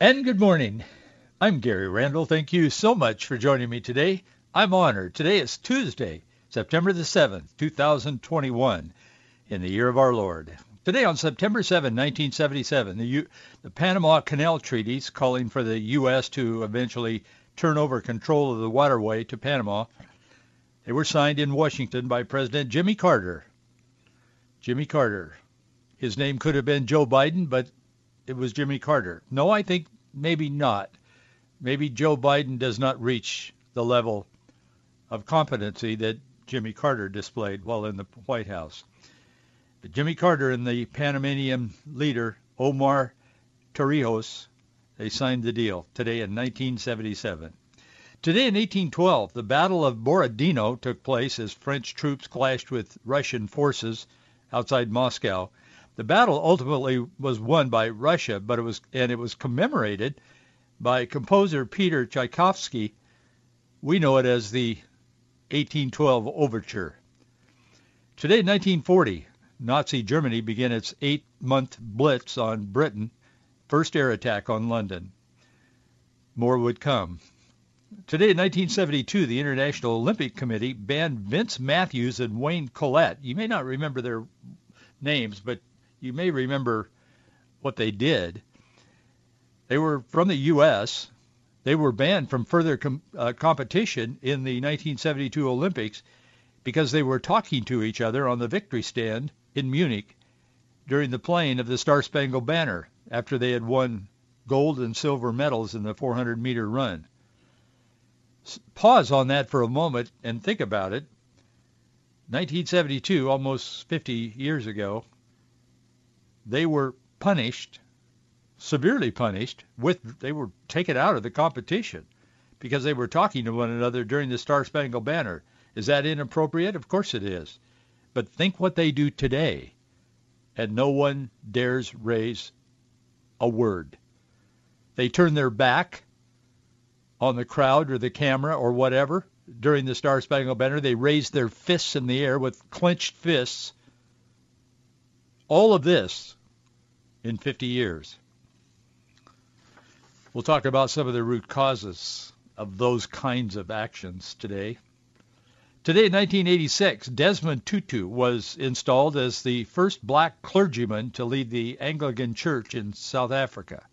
And good morning. I'm Gary Randall. Thank you so much for joining me today. I'm honored. Today is Tuesday, September the 7th, 2021, in the year of our Lord. Today on September 7, 1977, the, U- the Panama Canal Treaties calling for the U.S. to eventually turn over control of the waterway to Panama, they were signed in Washington by President Jimmy Carter. Jimmy Carter. His name could have been Joe Biden, but it was Jimmy Carter. No, I think maybe not. Maybe Joe Biden does not reach the level of competency that Jimmy Carter displayed while in the White House. But Jimmy Carter and the Panamanian leader, Omar Torrijos, they signed the deal today in 1977. Today in 1812, the Battle of Borodino took place as French troops clashed with Russian forces outside Moscow. The battle ultimately was won by Russia, but it was and it was commemorated by composer Peter Tchaikovsky. We know it as the 1812 Overture. Today, 1940, Nazi Germany began its eight-month blitz on Britain, first air attack on London. More would come. Today, in 1972, the International Olympic Committee banned Vince Matthews and Wayne Collett. You may not remember their names, but you may remember what they did. They were from the U.S. They were banned from further com- uh, competition in the 1972 Olympics because they were talking to each other on the victory stand in Munich during the playing of the Star Spangled Banner after they had won gold and silver medals in the 400 meter run. Pause on that for a moment and think about it. 1972, almost 50 years ago, they were punished, severely punished, with they were taken out of the competition because they were talking to one another during the Star Spangled Banner. Is that inappropriate? Of course it is. But think what they do today, and no one dares raise a word. They turn their back on the crowd or the camera or whatever during the Star Spangled Banner. They raise their fists in the air with clenched fists. All of this in 50 years. We'll talk about some of the root causes of those kinds of actions today. Today, in 1986, Desmond Tutu was installed as the first black clergyman to lead the Anglican Church in South Africa.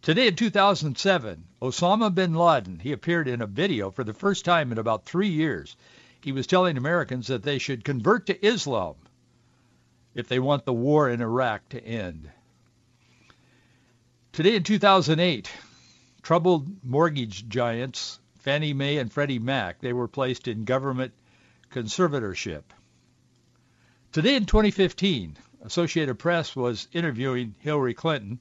Today, in 2007, Osama bin Laden, he appeared in a video for the first time in about three years. He was telling Americans that they should convert to Islam if they want the war in Iraq to end. Today in 2008, troubled mortgage giants Fannie Mae and Freddie Mac, they were placed in government conservatorship. Today in 2015, Associated Press was interviewing Hillary Clinton.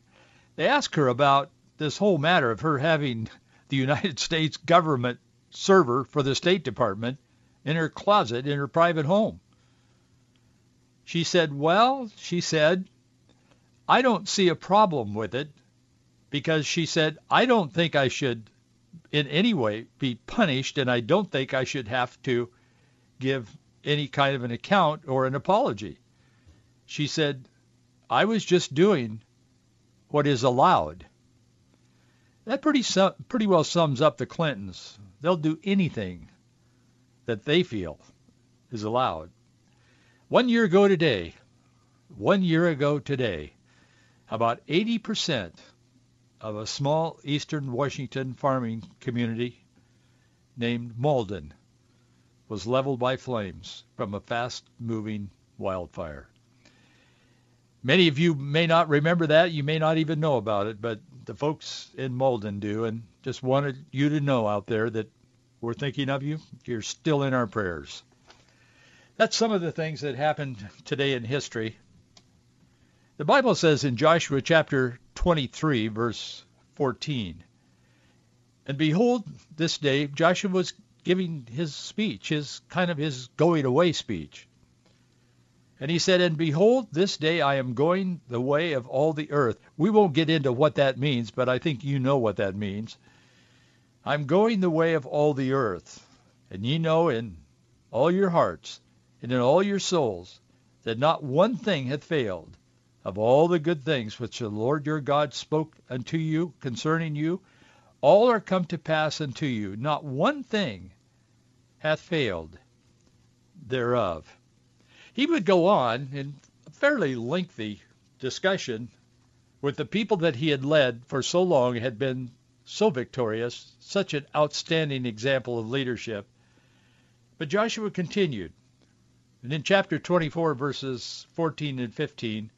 They asked her about this whole matter of her having the United States government server for the State Department in her closet in her private home. She said, well, she said, I don't see a problem with it because she said, I don't think I should in any way be punished and I don't think I should have to give any kind of an account or an apology. She said, I was just doing what is allowed. That pretty su- pretty well sums up the Clintons. They'll do anything that they feel is allowed. One year ago today, one year ago today, about 80% of a small eastern Washington farming community named Malden was leveled by flames from a fast-moving wildfire. Many of you may not remember that. You may not even know about it, but the folks in Malden do, and just wanted you to know out there that we're thinking of you. You're still in our prayers. That's some of the things that happened today in history. The Bible says in Joshua chapter 23, verse 14. And behold, this day Joshua was giving his speech, his kind of his going away speech. And he said, And behold, this day I am going the way of all the earth. We won't get into what that means, but I think you know what that means. I'm going the way of all the earth. And ye know in all your hearts and in all your souls that not one thing hath failed of all the good things which the Lord your God spoke unto you concerning you. All are come to pass unto you. Not one thing hath failed thereof. He would go on in a fairly lengthy discussion with the people that he had led for so long had been so victorious, such an outstanding example of leadership. But Joshua continued. And in chapter 24, verses 14 and 15,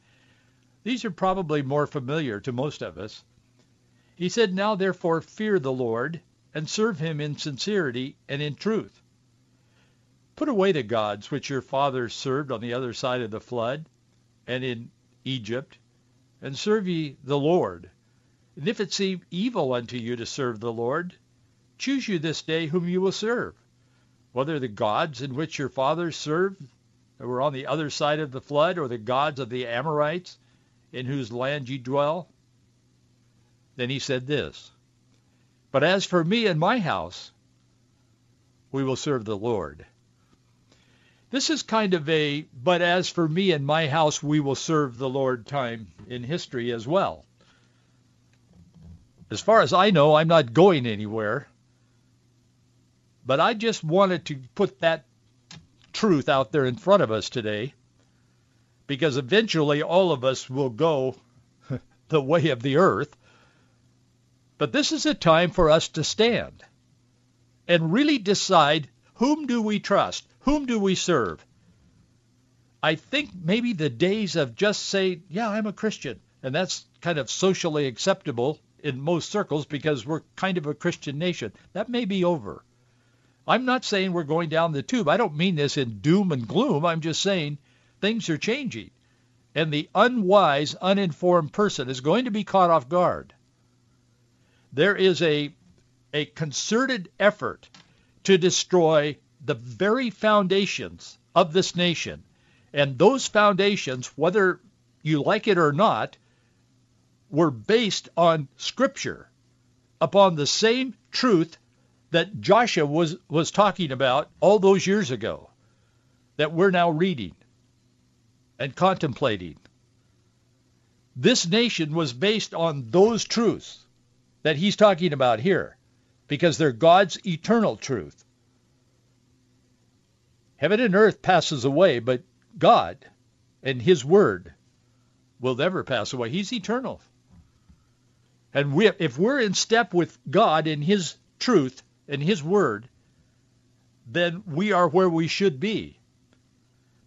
these are probably more familiar to most of us. He said, Now therefore fear the Lord, and serve him in sincerity and in truth. Put away the gods which your fathers served on the other side of the flood and in Egypt, and serve ye the Lord. And if it seem evil unto you to serve the Lord, choose you this day whom you will serve, whether the gods in which your fathers served that were on the other side of the flood, or the gods of the Amorites in whose land ye dwell. Then he said this, But as for me and my house, we will serve the Lord. This is kind of a, but as for me and my house, we will serve the Lord time in history as well. As far as I know, I'm not going anywhere. But I just wanted to put that truth out there in front of us today because eventually all of us will go the way of the earth. But this is a time for us to stand and really decide whom do we trust? Whom do we serve? I think maybe the days of just say, yeah, I'm a Christian, and that's kind of socially acceptable in most circles because we're kind of a Christian nation. That may be over. I'm not saying we're going down the tube. I don't mean this in doom and gloom. I'm just saying things are changing. And the unwise, uninformed person is going to be caught off guard. There is a, a concerted effort to destroy the very foundations of this nation. And those foundations, whether you like it or not, were based on Scripture, upon the same truth that Joshua was, was talking about all those years ago, that we're now reading and contemplating. This nation was based on those truths that he's talking about here, because they're God's eternal truth. Heaven and earth passes away, but God and his word will never pass away. He's eternal. And we, if we're in step with God in his truth and his word, then we are where we should be.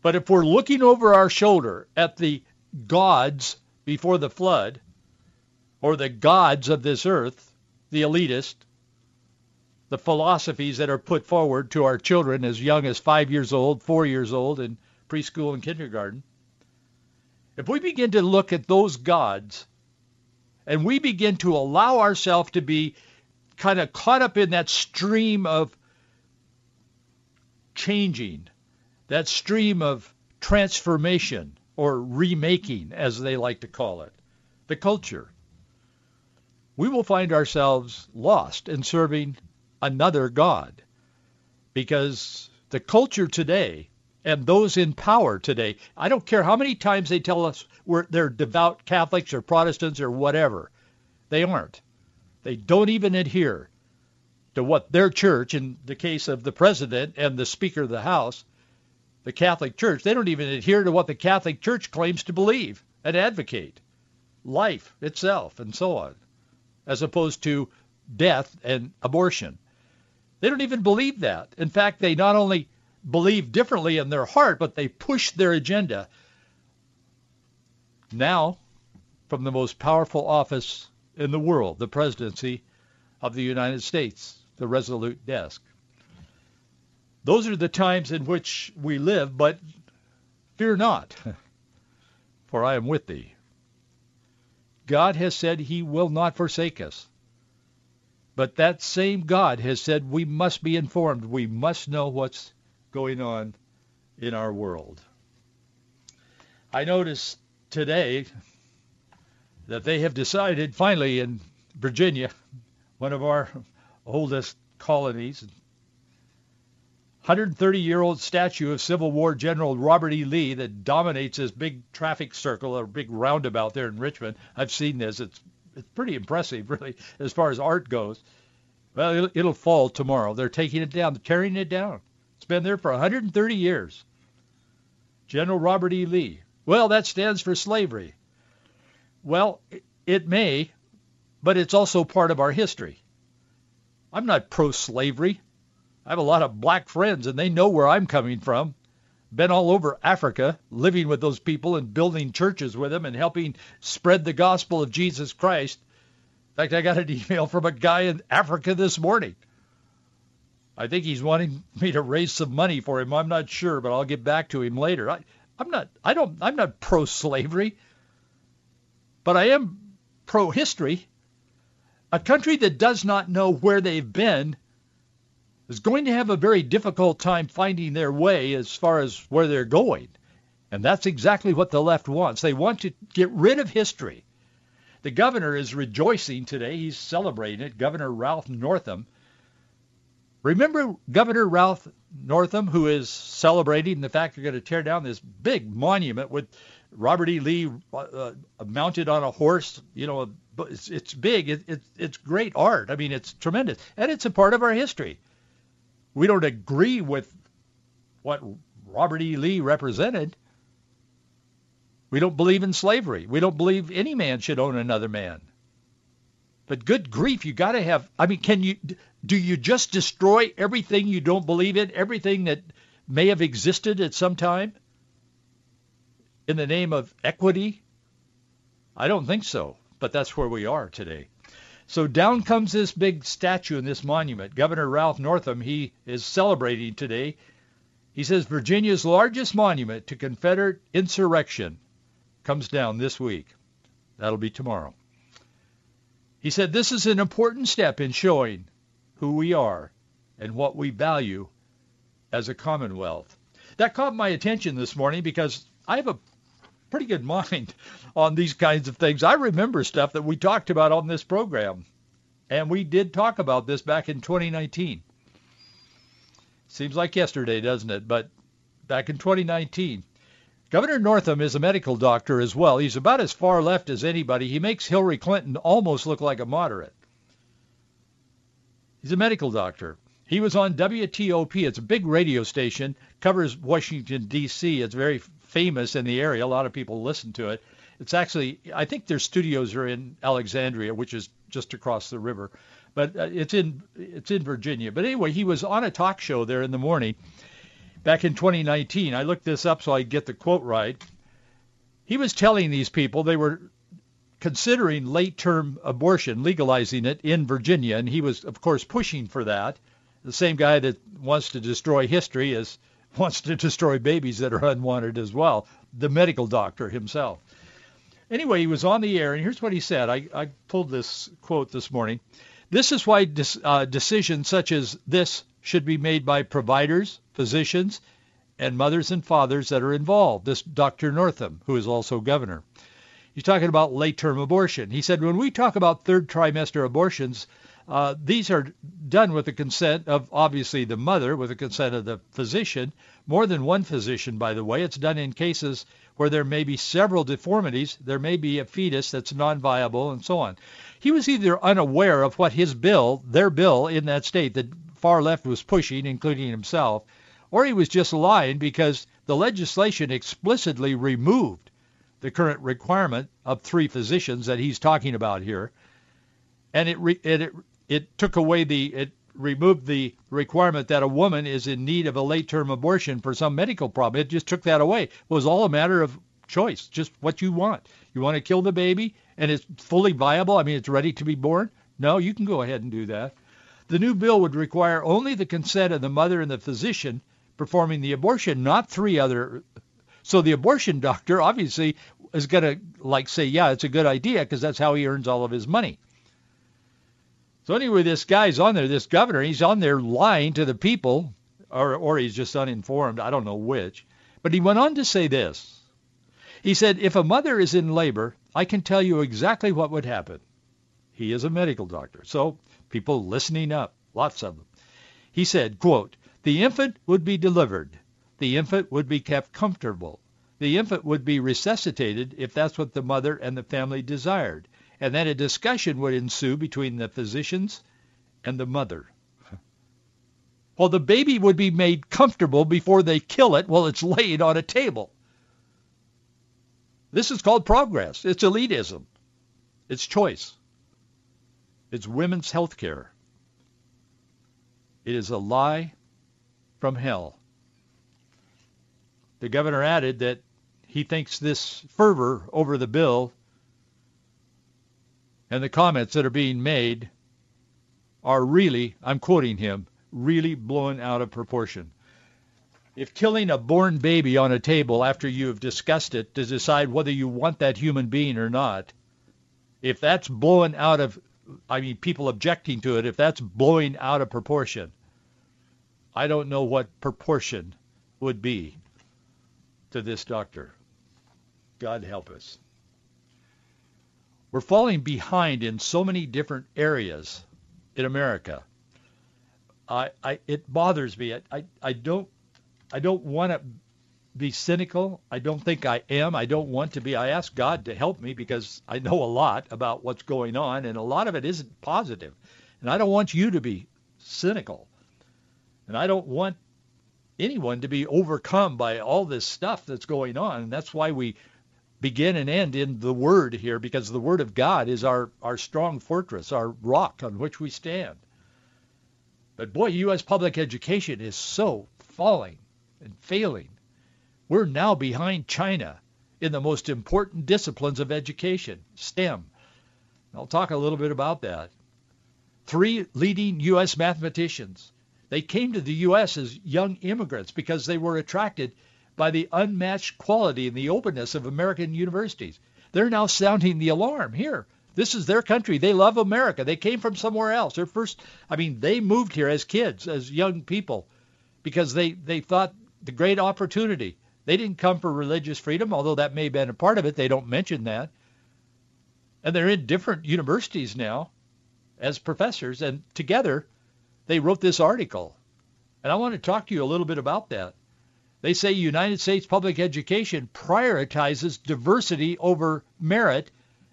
But if we're looking over our shoulder at the gods before the flood, or the gods of this earth, the elitist, the philosophies that are put forward to our children as young as five years old, four years old, in preschool and kindergarten, if we begin to look at those gods and we begin to allow ourselves to be kind of caught up in that stream of changing, that stream of transformation or remaking, as they like to call it, the culture, we will find ourselves lost in serving another God. Because the culture today and those in power today, I don't care how many times they tell us we're, they're devout Catholics or Protestants or whatever, they aren't. They don't even adhere to what their church, in the case of the president and the Speaker of the House, the Catholic Church, they don't even adhere to what the Catholic Church claims to believe and advocate, life itself and so on, as opposed to death and abortion. They don't even believe that. In fact, they not only believe differently in their heart, but they push their agenda now from the most powerful office in the world, the presidency of the United States, the resolute desk. Those are the times in which we live, but fear not, for I am with thee. God has said he will not forsake us. But that same God has said we must be informed. We must know what's going on in our world. I noticed today that they have decided finally in Virginia, one of our oldest colonies, 130-year-old statue of Civil War General Robert E. Lee that dominates this big traffic circle or big roundabout there in Richmond. I've seen this. It's it's pretty impressive, really, as far as art goes. Well, it'll, it'll fall tomorrow. They're taking it down. They're tearing it down. It's been there for 130 years. General Robert E. Lee. Well, that stands for slavery. Well, it may, but it's also part of our history. I'm not pro-slavery. I have a lot of black friends, and they know where I'm coming from. Been all over Africa, living with those people and building churches with them and helping spread the gospel of Jesus Christ. In fact, I got an email from a guy in Africa this morning. I think he's wanting me to raise some money for him. I'm not sure, but I'll get back to him later. I, I'm not. I don't. I'm not pro-slavery, but I am pro-history. A country that does not know where they've been is going to have a very difficult time finding their way as far as where they're going. And that's exactly what the left wants. They want to get rid of history. The governor is rejoicing today. He's celebrating it, Governor Ralph Northam. Remember Governor Ralph Northam, who is celebrating the fact they're going to tear down this big monument with Robert E. Lee uh, mounted on a horse. You know, it's, it's big. It, it's great art. I mean, it's tremendous. And it's a part of our history we don't agree with what Robert E. Lee represented. We don't believe in slavery. We don't believe any man should own another man. But good grief, you got to have. I mean, can you do you just destroy everything you don't believe in, everything that may have existed at some time in the name of equity? I don't think so, but that's where we are today. So down comes this big statue and this monument. Governor Ralph Northam, he is celebrating today. He says Virginia's largest monument to Confederate insurrection comes down this week. That'll be tomorrow. He said this is an important step in showing who we are and what we value as a commonwealth. That caught my attention this morning because I have a pretty good mind on these kinds of things. I remember stuff that we talked about on this program, and we did talk about this back in 2019. Seems like yesterday, doesn't it? But back in 2019. Governor Northam is a medical doctor as well. He's about as far left as anybody. He makes Hillary Clinton almost look like a moderate. He's a medical doctor. He was on WTOP. It's a big radio station, covers Washington, D.C. It's very famous in the area. A lot of people listen to it. It's actually, I think their studios are in Alexandria, which is just across the river, but uh, it's in it's in Virginia. But anyway, he was on a talk show there in the morning back in 2019. I looked this up so I get the quote right. He was telling these people they were considering late-term abortion, legalizing it in Virginia, and he was, of course, pushing for that. The same guy that wants to destroy history is wants to destroy babies that are unwanted as well, the medical doctor himself. Anyway, he was on the air, and here's what he said. I, I pulled this quote this morning. This is why dis, uh, decisions such as this should be made by providers, physicians, and mothers and fathers that are involved. This Dr. Northam, who is also governor. He's talking about late-term abortion. He said, when we talk about third trimester abortions, uh, these are done with the consent of obviously the mother, with the consent of the physician. More than one physician, by the way. It's done in cases where there may be several deformities. There may be a fetus that's non-viable and so on. He was either unaware of what his bill, their bill in that state the far left was pushing, including himself, or he was just lying because the legislation explicitly removed the current requirement of three physicians that he's talking about here. And it, re- it, it took away the it removed the requirement that a woman is in need of a late-term abortion for some medical problem. It just took that away. It was all a matter of choice, just what you want. You want to kill the baby and it's fully viable. I mean, it's ready to be born. No, you can go ahead and do that. The new bill would require only the consent of the mother and the physician performing the abortion, not three other. So the abortion doctor obviously is going to like say, yeah, it's a good idea because that's how he earns all of his money. So anyway, this guy's on there, this governor, he's on there lying to the people, or, or he's just uninformed. I don't know which. But he went on to say this. He said, if a mother is in labor, I can tell you exactly what would happen. He is a medical doctor. So people listening up, lots of them. He said, quote, the infant would be delivered. The infant would be kept comfortable. The infant would be resuscitated if that's what the mother and the family desired and then a discussion would ensue between the physicians and the mother. Well, the baby would be made comfortable before they kill it while it's laid on a table. This is called progress. It's elitism. It's choice. It's women's health care. It is a lie from hell. The governor added that he thinks this fervor over the bill and the comments that are being made are really, I'm quoting him, really blown out of proportion. If killing a born baby on a table after you have discussed it to decide whether you want that human being or not, if that's blown out of, I mean, people objecting to it, if that's blowing out of proportion, I don't know what proportion would be to this doctor. God help us. We're falling behind in so many different areas in America. I, I it bothers me. I, I, I don't I don't want to be cynical. I don't think I am. I don't want to be. I ask God to help me because I know a lot about what's going on, and a lot of it isn't positive. And I don't want you to be cynical. And I don't want anyone to be overcome by all this stuff that's going on. And that's why we begin and end in the Word here because the Word of God is our, our strong fortress, our rock on which we stand. But boy, U.S. public education is so falling and failing. We're now behind China in the most important disciplines of education, STEM. I'll talk a little bit about that. Three leading U.S. mathematicians. They came to the U.S. as young immigrants because they were attracted by the unmatched quality and the openness of American universities. They're now sounding the alarm here. This is their country. They love America. They came from somewhere else. Their first, I mean, they moved here as kids, as young people, because they, they thought the great opportunity. They didn't come for religious freedom, although that may have been a part of it. They don't mention that. And they're in different universities now as professors, and together they wrote this article. And I want to talk to you a little bit about that. They say United States public education prioritizes diversity over merit,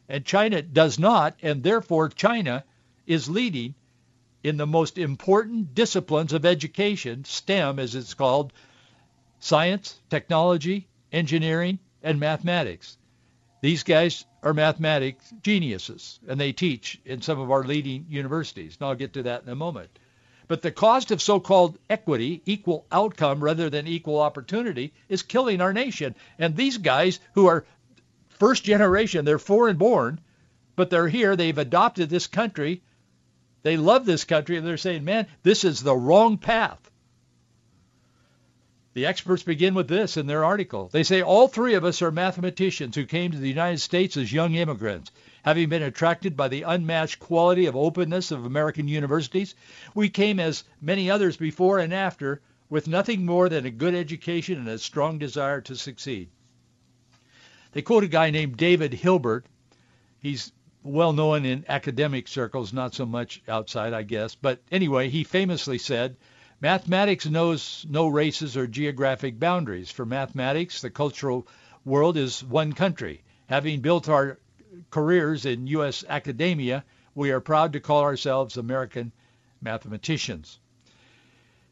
and China does not, and therefore China is leading in the most important disciplines of education, STEM as it's called, science, technology, engineering, and mathematics. These guys are mathematics geniuses, and they teach in some of our leading universities. And I'll get to that in a moment. But the cost of so-called equity, equal outcome rather than equal opportunity, is killing our nation. And these guys who are first generation, they're foreign born, but they're here, they've adopted this country, they love this country, and they're saying, man, this is the wrong path. The experts begin with this in their article. They say all three of us are mathematicians who came to the United States as young immigrants. Having been attracted by the unmatched quality of openness of American universities, we came as many others before and after with nothing more than a good education and a strong desire to succeed. They quote a guy named David Hilbert. He's well known in academic circles, not so much outside, I guess. But anyway, he famously said, Mathematics knows no races or geographic boundaries. For mathematics, the cultural world is one country. Having built our careers in U.S. academia, we are proud to call ourselves American mathematicians.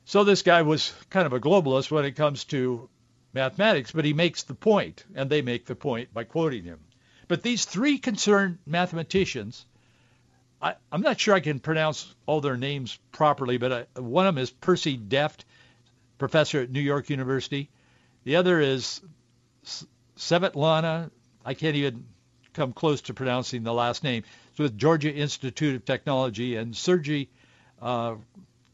So this guy was kind of a globalist when it comes to mathematics, but he makes the point, and they make the point by quoting him. But these three concerned mathematicians I, am not sure I can pronounce all their names properly, but I, one of them is Percy Deift, professor at New York University. The other is Svetlana. I can't even come close to pronouncing the last name. It's with Georgia Institute of Technology and Sergey uh,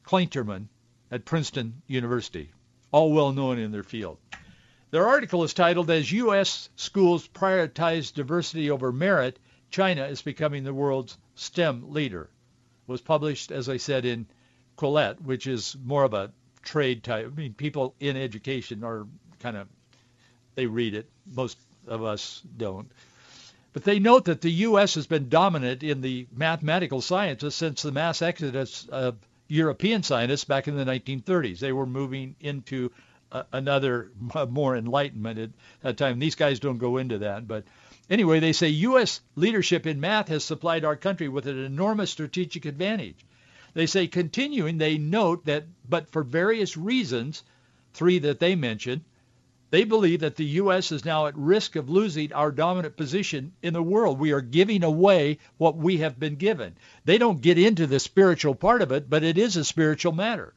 Klainerman at Princeton University, all well known in their field. Their article is titled, As U.S. Schools Prioritize Diversity Over Merit, China is Becoming the World's STEM Leader. It was published, as I said, in Quillette, which is more of a trade type. I mean, people in education are kind of, they read it. Most of us don't. But they note that the U.S. has been dominant in the mathematical sciences since the mass exodus of European scientists back in the 1930s. They were moving into uh, another more enlightenment at that time. These guys don't go into that, but anyway, they say U.S. leadership in math has supplied our country with an enormous strategic advantage. They say continuing, they note that, but for various reasons, three that they mention, they believe that the U.S. is now at risk of losing our dominant position in the world. We are giving away what we have been given. They don't get into the spiritual part of it, but it is a spiritual matter.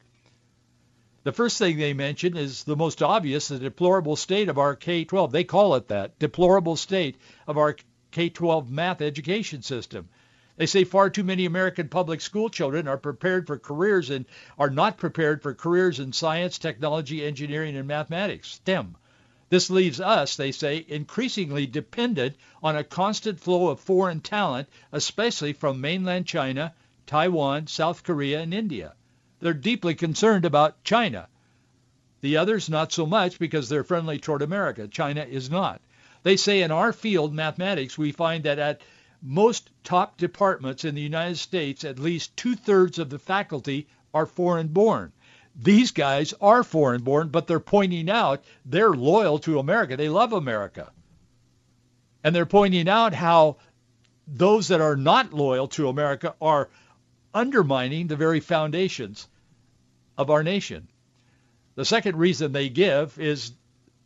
The first thing they mention is the most obvious, the deplorable state of our K-12. They call it that, deplorable state of our K-12 math education system. They say far too many American public school children are prepared for careers and are not prepared for careers in science, technology, engineering, and mathematics, STEM. This leaves us, they say, increasingly dependent on a constant flow of foreign talent, especially from mainland China, Taiwan, South Korea, and India. They're deeply concerned about China. The others not so much because they're friendly toward America. China is not. They say in our field, mathematics, we find that at most top departments in the United States, at least two-thirds of the faculty are foreign born. These guys are foreign born, but they're pointing out they're loyal to America. They love America. And they're pointing out how those that are not loyal to America are undermining the very foundations of our nation. The second reason they give is,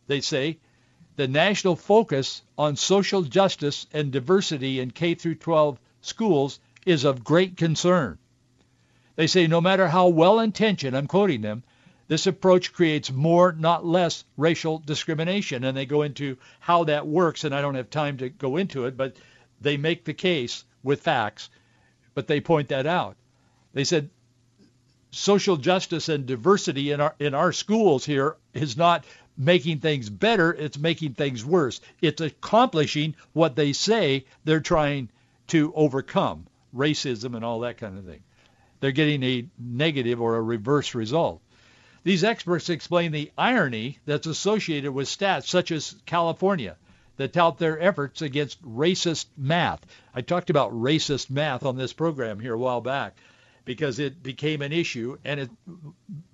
they say, the national focus on social justice and diversity in K through 12 schools is of great concern. They say no matter how well-intentioned, I'm quoting them, this approach creates more, not less, racial discrimination. And they go into how that works, and I don't have time to go into it, but they make the case with facts, but they point that out. They said social justice and diversity in our in our schools here is not making things better, it's making things worse. It's accomplishing what they say they're trying to overcome, racism and all that kind of thing. They're getting a negative or a reverse result. These experts explain the irony that's associated with stats such as California that tout their efforts against racist math. I talked about racist math on this program here a while back because it became an issue and it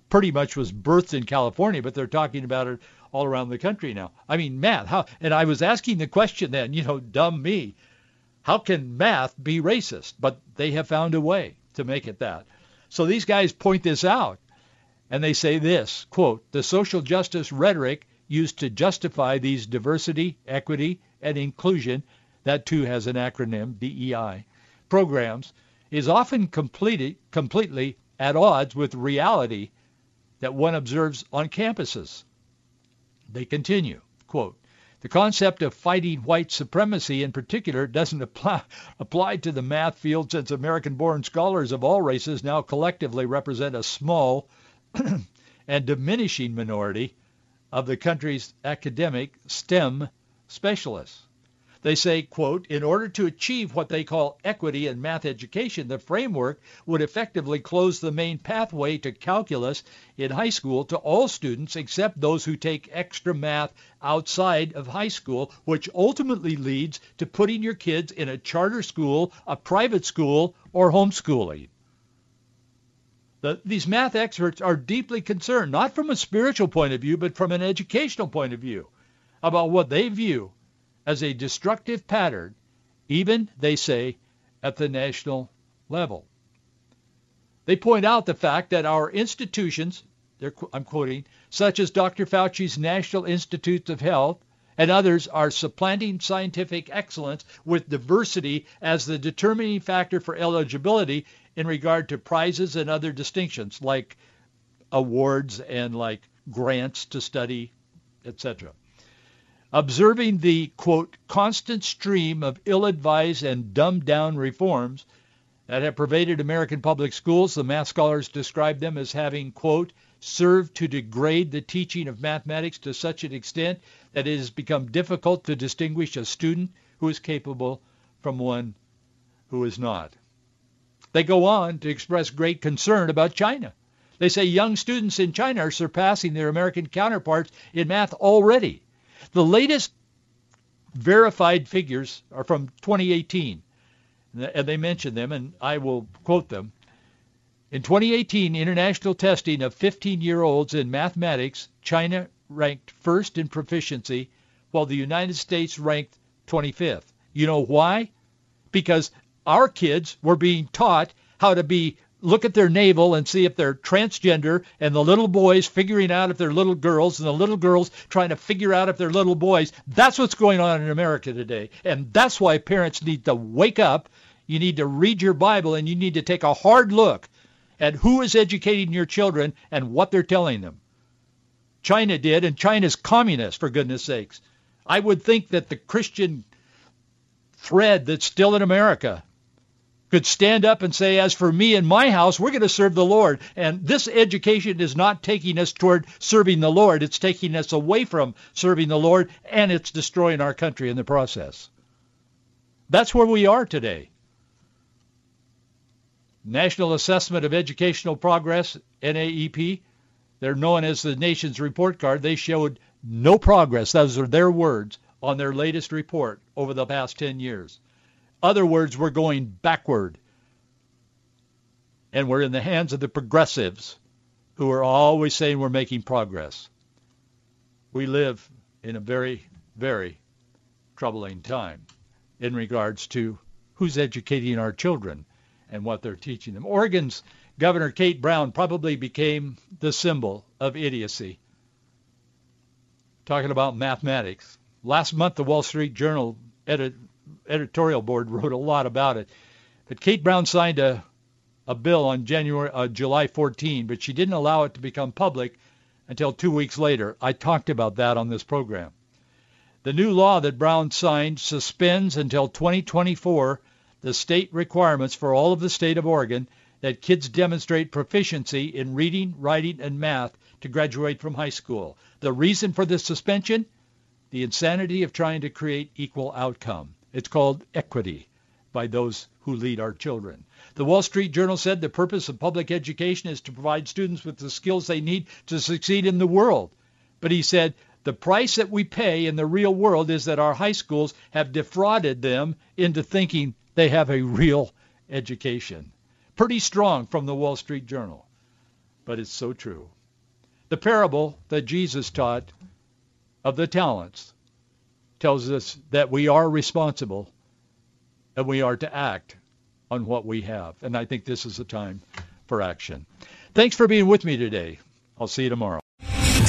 pretty much was birthed in California, but they're talking about it all around the country now. I mean, math, how, and I was asking the question then, you know, dumb me, how can math be racist? But they have found a way to make it that. So these guys point this out and they say this, quote, the social justice rhetoric used to justify these diversity, equity, and inclusion, that too has an acronym, DEI, programs is often completed, completely at odds with reality that one observes on campuses. They continue, quote, the concept of fighting white supremacy in particular doesn't apply, apply to the math field since American-born scholars of all races now collectively represent a small and diminishing minority of the country's academic STEM specialists. They say, quote, in order to achieve what they call equity in math education, the framework would effectively close the main pathway to calculus in high school to all students except those who take extra math outside of high school, which ultimately leads to putting your kids in a charter school, a private school, or homeschooling. The, these math experts are deeply concerned, not from a spiritual point of view, but from an educational point of view, about what they view as a destructive pattern, even, they say, at the national level. They point out the fact that our institutions, I'm quoting, such as Dr. Fauci's National Institutes of Health and others are supplanting scientific excellence with diversity as the determining factor for eligibility in regard to prizes and other distinctions like awards and like grants to study, etc. Observing the, quote, constant stream of ill-advised and dumbed-down reforms, that have pervaded American public schools. The math scholars describe them as having, quote, served to degrade the teaching of mathematics to such an extent that it has become difficult to distinguish a student who is capable from one who is not. They go on to express great concern about China. They say young students in China are surpassing their American counterparts in math already. The latest verified figures are from 2018, and they mention them, and I will quote them. In 2018, international testing of 15-year-olds in mathematics, China ranked first in proficiency, while the United States ranked 25th. You know why? Because our kids were being taught how to be look at their navel and see if they're transgender and the little boys figuring out if they're little girls and the little girls trying to figure out if they're little boys. That's what's going on in America today. And that's why parents need to wake up. You need to read your Bible and you need to take a hard look at who is educating your children and what they're telling them. China did, and China's communist, for goodness sakes. I would think that the Christian thread that's still in America could stand up and say, as for me and my house, we're going to serve the Lord. And this education is not taking us toward serving the Lord. It's taking us away from serving the Lord, and it's destroying our country in the process. That's where we are today. National Assessment of Educational Progress, NAEP, they're known as the nation's report card. They showed no progress, those are their words, on their latest report over the past 10 years other words, we're going backward. And we're in the hands of the progressives who are always saying we're making progress. We live in a very, very troubling time in regards to who's educating our children and what they're teaching them. Oregon's Governor Kate Brown probably became the symbol of idiocy. Talking about mathematics. Last month, the Wall Street Journal edit, editorial board wrote a lot about it. But Kate Brown signed a a bill on January uh, July 14, but she didn't allow it to become public until two weeks later. I talked about that on this program. The new law that Brown signed suspends until 2024 the state requirements for all of the state of Oregon that kids demonstrate proficiency in reading, writing, and math to graduate from high school. The reason for this suspension? The insanity of trying to create equal outcome. It's called equity by those who lead our children. The Wall Street Journal said the purpose of public education is to provide students with the skills they need to succeed in the world. But he said the price that we pay in the real world is that our high schools have defrauded them into thinking they have a real education. Pretty strong from the Wall Street Journal, but it's so true. The parable that Jesus taught of the talents tells us that we are responsible and we are to act on what we have. And I think this is the time for action. Thanks for being with me today. I'll see you tomorrow.